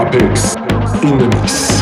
Apex Dynamics.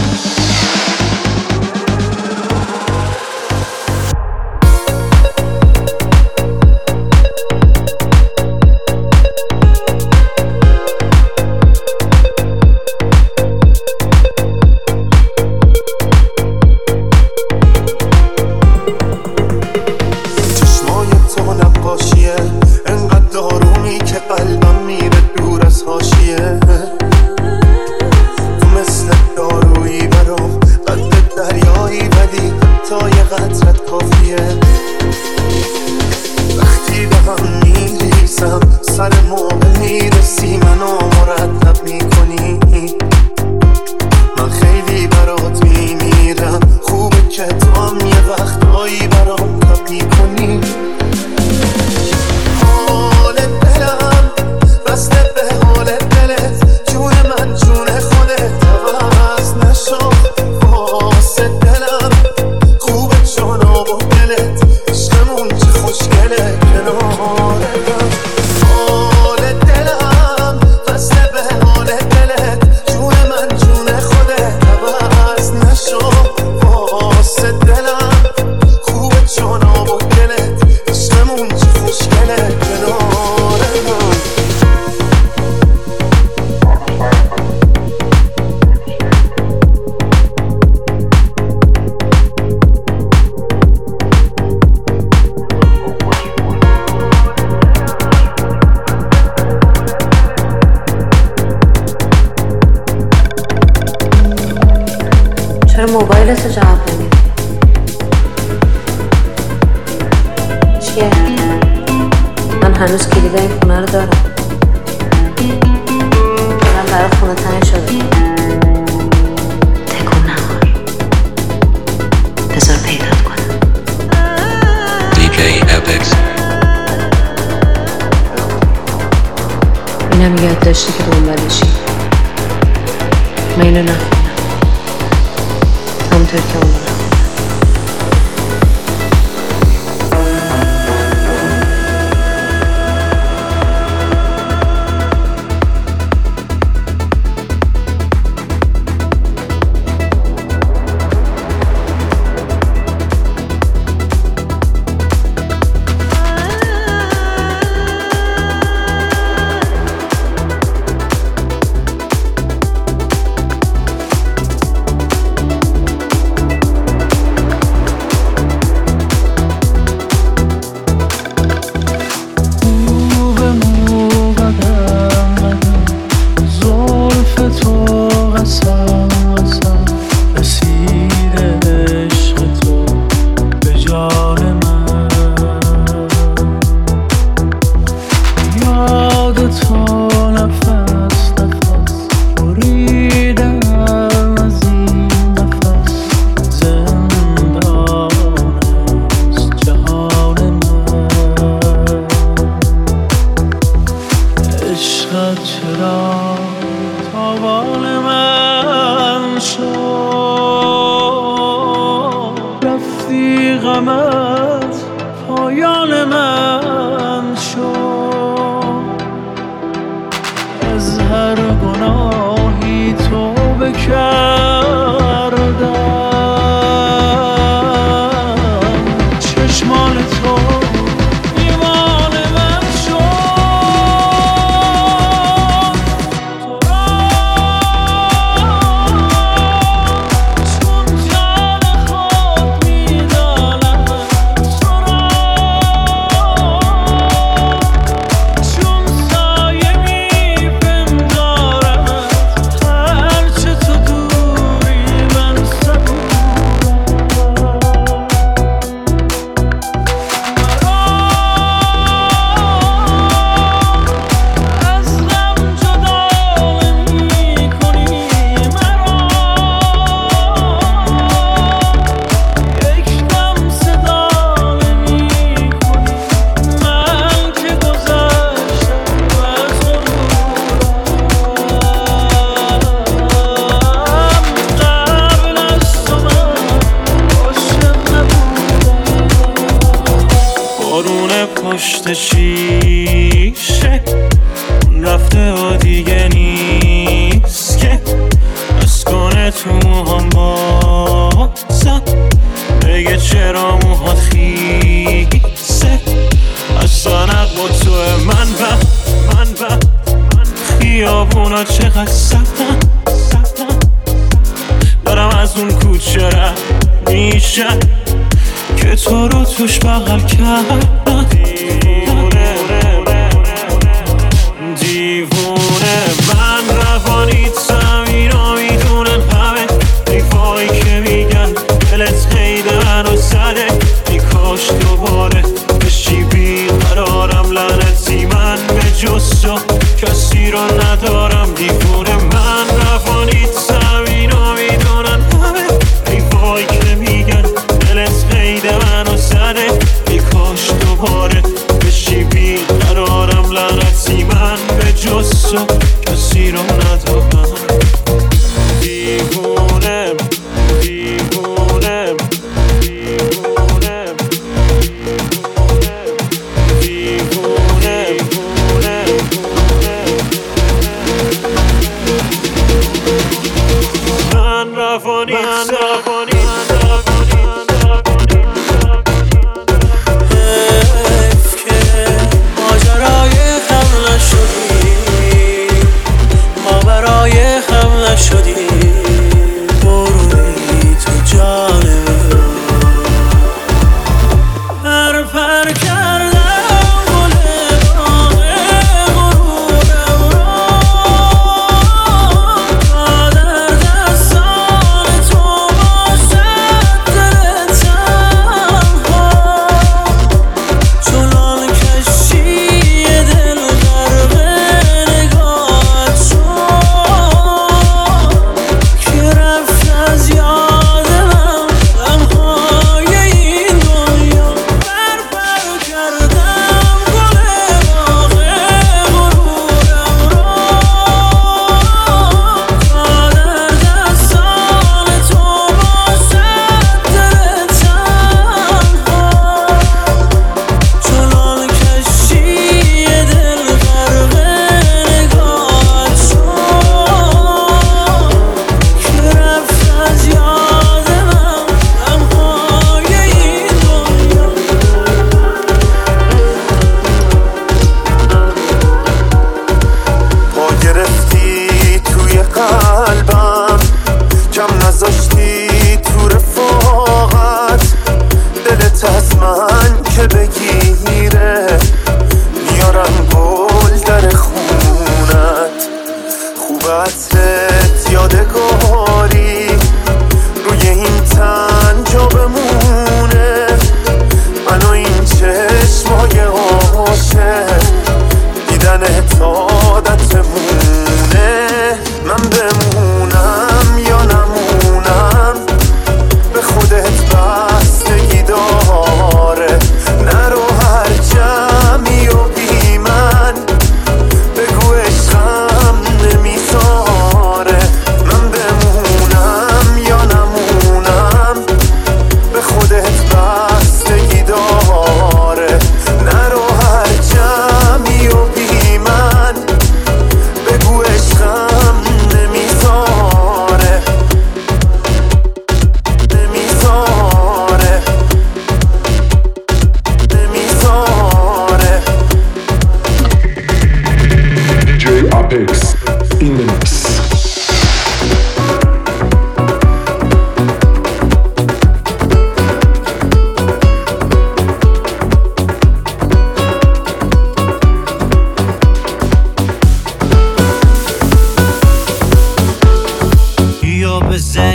دیگه چرا موها خیسه اصلا نقبا تو من و من و خیابونا چقدر سفتن دارم از اون کوچه را میشه که تو رو توش بغل کردم. جز تو کسی رو ندارم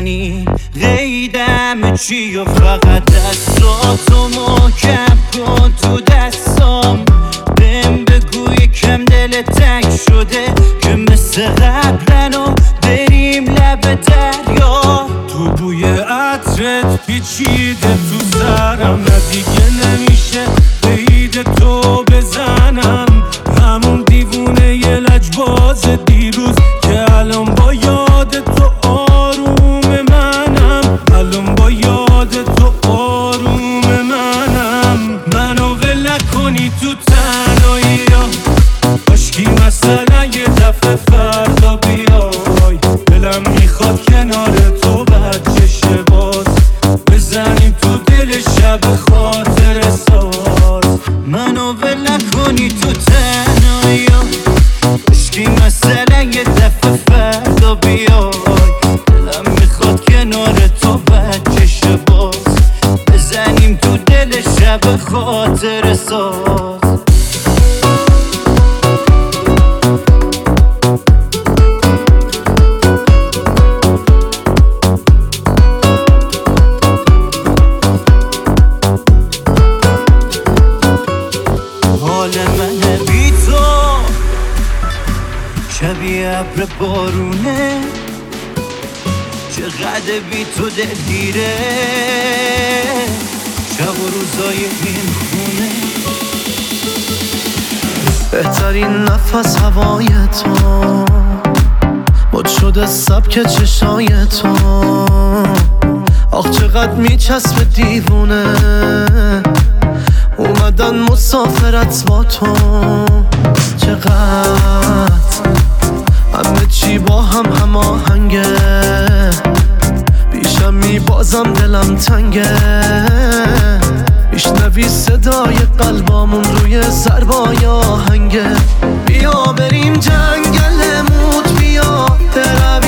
یعنی قیدم چی و فقط دستاتو محکم کن تو دستام. بهم بگو یکم دل تک شده که مثل قبلن بریم لب دریا. بزنیم تو دل شب خاطر ساز. منو ول نکنی تو تنهایی. اشکی مسئله یه دفعه فردا بیای. دلم می‌خواد کنار تو بچه باز. بزنیم تو دل شب خاطر ساز. تو دلگیره شب و روزای این خونه. بهترین نفس هوای تو. مد شده سبک چشای تو. آخ چقدر میچسب دیوونه. اومدن مسافرت با تو. چقدر؟ همه چی با هم هماهنگه. بیشم میبازم دلم تنگه. میشنوی صدای قلبامون روی ضربای آهنگه. بیا بریم جنگل موت بیا. بروی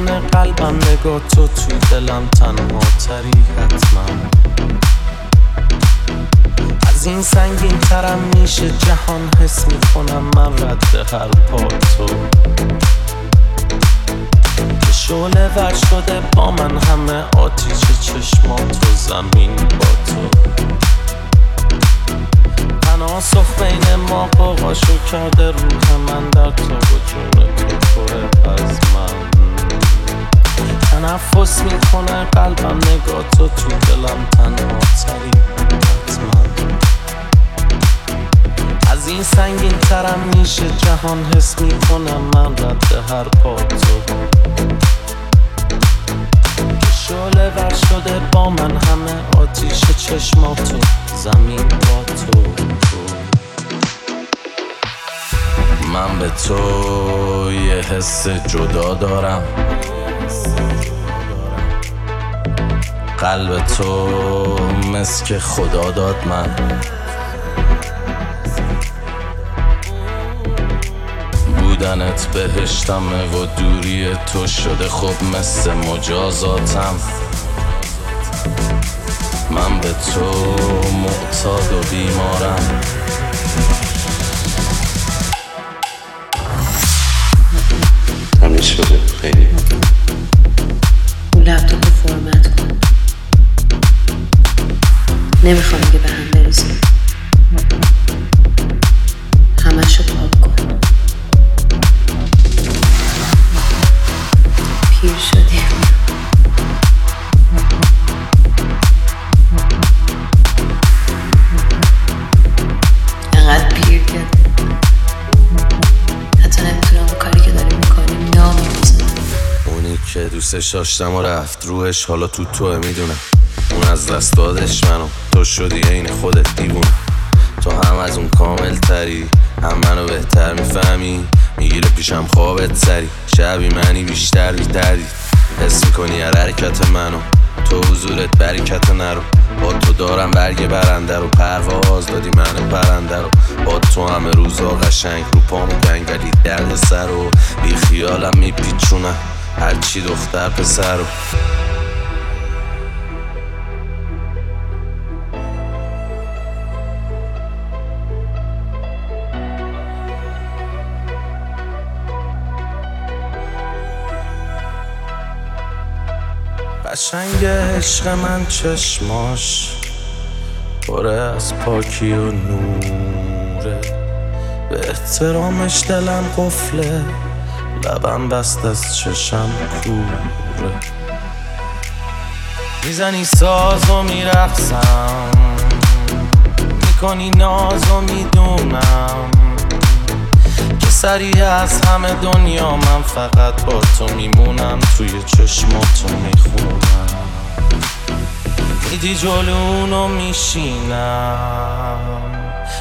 می‌کنه قلبم نگاه تو تو دلم تنها تری حتما. از این سنگین ترم میشه جهان حس می‌کنم من رد هر پا تو. که شعله ور شده با من همه آتیش چشمات و زمین با تو. تناسخ بین ما قوقاشو کرده روح من در تو و جون تو از من. تنفس می‌کنه قلبم نگاه تو تو دلم تنها تری. از این سنگین ترم میشه جهان حس می‌کنم من رد هر پا تو. که شعله ور شده با من همه آتیش چشماتو زمین با تو. من به تو یه حس جدا دارم. قلب تو مثل که خدا داد من. بودنت بهشتمه و دوری تو شده خب مثل مجازاتم. من به تو معتاد و بیمارم. تمیز شده. خیلی. لپتاپ فرمت کن. نمی‌خوام دیگه به هم بریزیم دوستش داشتم و رفت روحش. حالا تو توه می‌دونم اون از دست دادش منو. تو شدی عین خودت دیوونه. تو هم از اون کامل تری هم منو بهتر می‌فهمی. می‌گیره پیشم خوابت سری. شبی منی بیشتر بیتردی حس می‌کنی هر حرکت منو. تو حضورت برکت نرو. با تو دارم برگ برنده رو. پرواز دادی من پرنده رو. با تو همه روزا قشنگ. رو پامو گنگلی درد سر و بی خیالم میپیچونم هرچی دختر پسر. قشنگ عشق من چشماش پره از پاکی و نوره. به احترامش دلم قفله. لبم بست از چشم کوره می‌زنی ساز و میرقصم. می‌کنی ناز و می‌دونم. که سریع از همه دنیا من فقط با تو میمونم. توی چشماتو می‌خونم. میدی جلونو میشینم.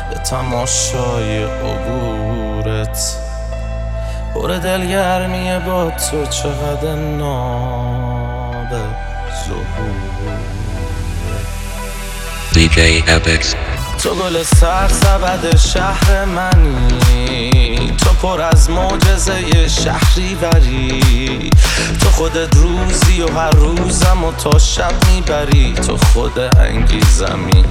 به تماشای عبورت. پر دلگرمیه با تو چقدر ناب زهور DJ Epix. تو گل سر سبد شهر منی. تو پر از معجزه شهری بری تو خودت روزی و هر روزم و تا شب می‌بری. تو خود انگیزمی.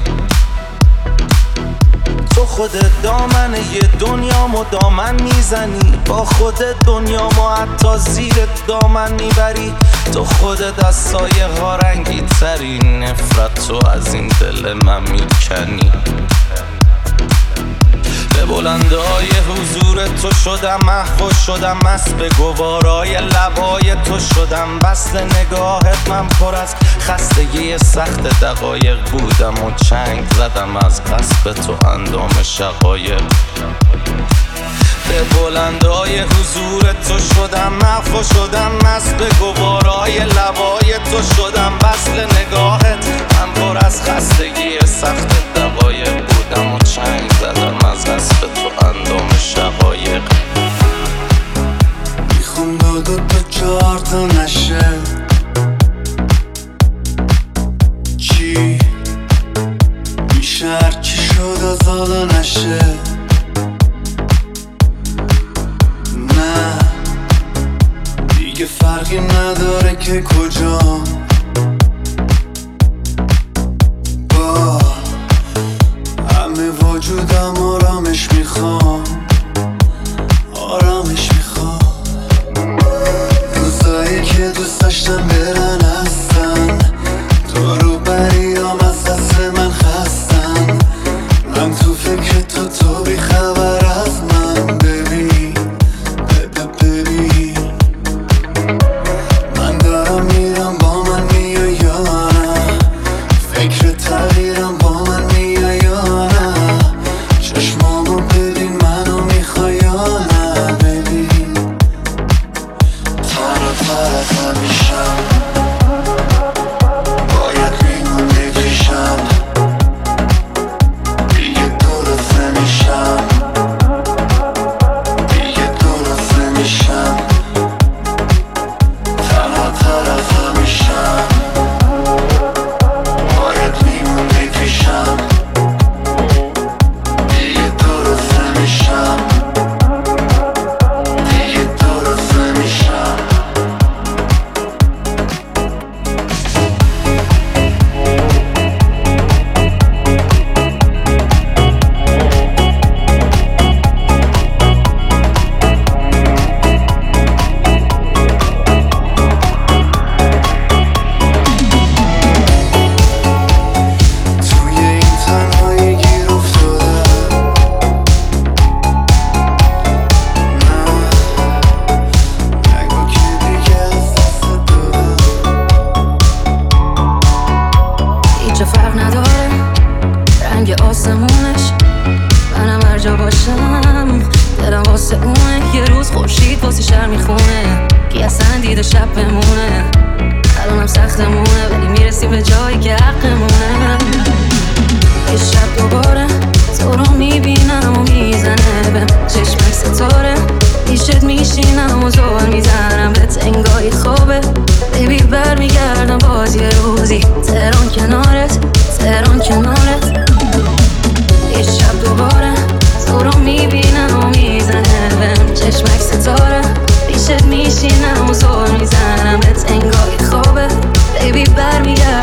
تو خودت دامن یه دنیا و دامن می‌زنی. با خودت دنیا و حتی زیرت دامن می‌بری. تو خودت از سایه ها رنگی تری نفرت تو از این دل من می‌کنی. بلندای حضور تو شدم محو شدم مست به گوارای لبای تو شدم. بست نگاهت من پر از خستگی سخت دقایق بودم و چنگ زدم از قصب تو اندام شقایق. به بلندای حضور تو شدم محو شدم مست به گوارای لبای تو شدم. بسل نگاهت من پر از خستگی سخت دقایق. بودم و چنگ زدم از قصب تو اندام شقایق. می‌خوام دو دو تا چهار تا نشه. چی؟ میشه هرچی شد از حالا نشه. نه. دیگه فرقی نداره که کجا. وجودم آرامش می‌خوام. دیده شب بمونه الانم سختمونه ولی می‌رسیم به جایی که حقمونه. یه شب دوباره تو رو می‌بینم و می‌زنه به چشمک ستاره. پیشت میشینم و زور می‌زنم. به انگاهی خوابه بیبی برمیگردم باز یه روزی. تهران کنارت تهران کنارت. یه شب دوباره تو رو می‌بینم و می‌زنه بهم چشمک ستاره. میشینم و زور می‌زنم به انگاهی خوابه بیبی برمیگردم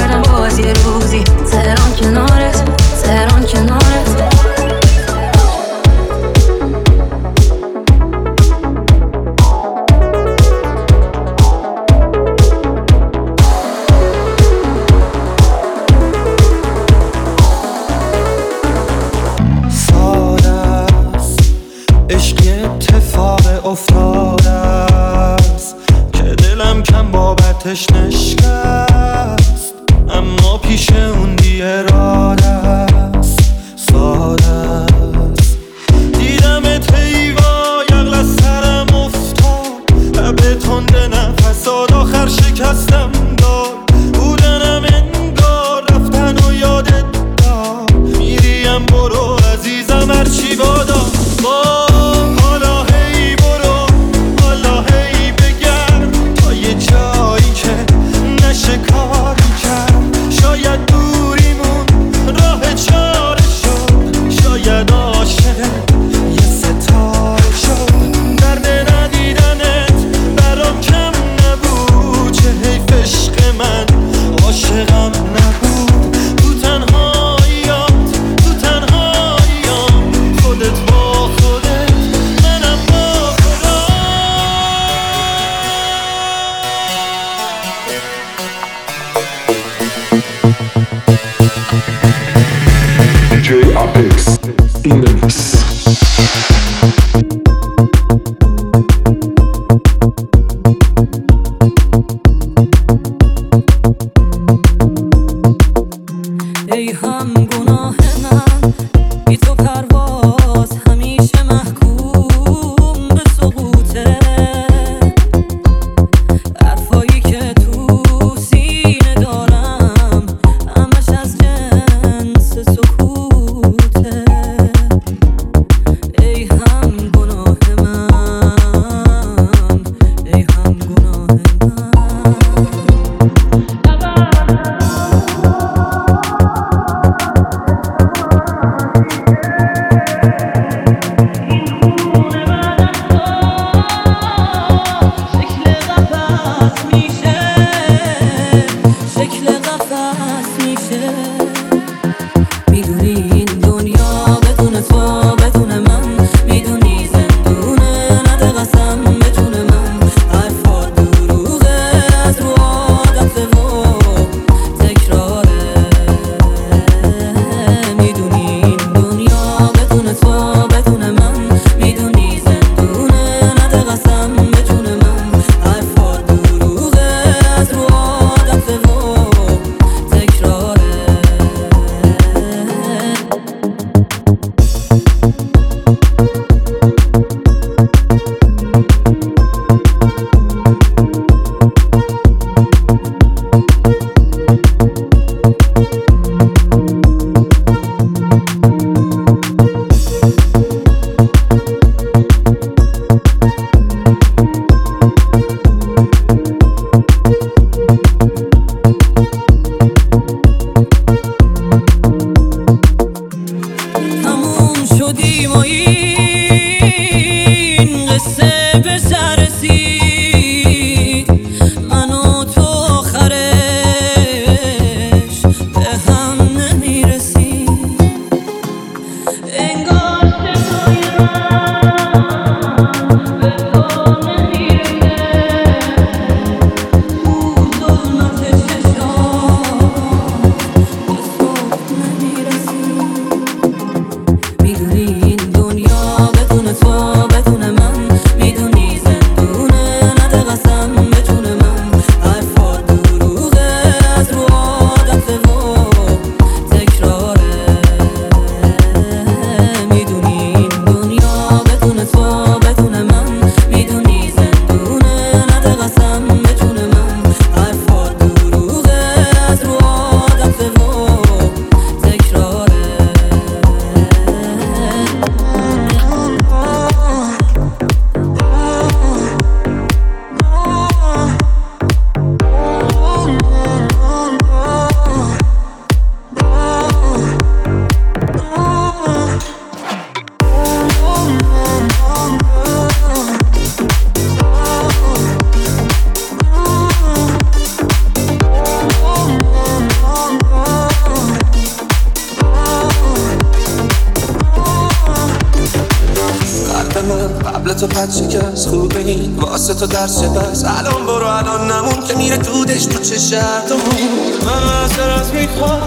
چه پس الان برو الان نمون که میره دودش تو چشتمون من معذرت می‌خوام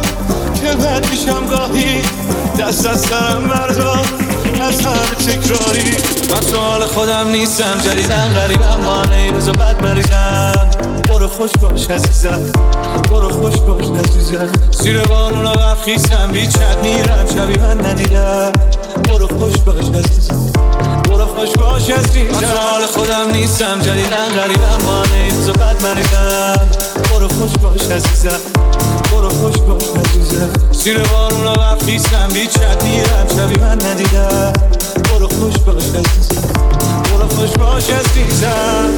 که بد میشم گاهی. دست از سرم بردار از هر تکراری. من سوال خودم نیستم جدیدن غریبم. مانه این روزو بد مریضم برو خوش باش عزیزم برو خوش باش عزیزم. زیر بارون و خیسم بی چت میرم شبی من ندیدم. برو خوش باش عزیزم. برو خوش باش از اینجا. حال خودم نیستم جدیدن غریبم با همه این صحبت من برو خوش باش عزیزم. برو خوش باش عزیزم. سینه بارون وقت نیستم بی چدیرم شبی من ندیدم. برو خوش باش عزیزم. برو خوش باش عزیزم.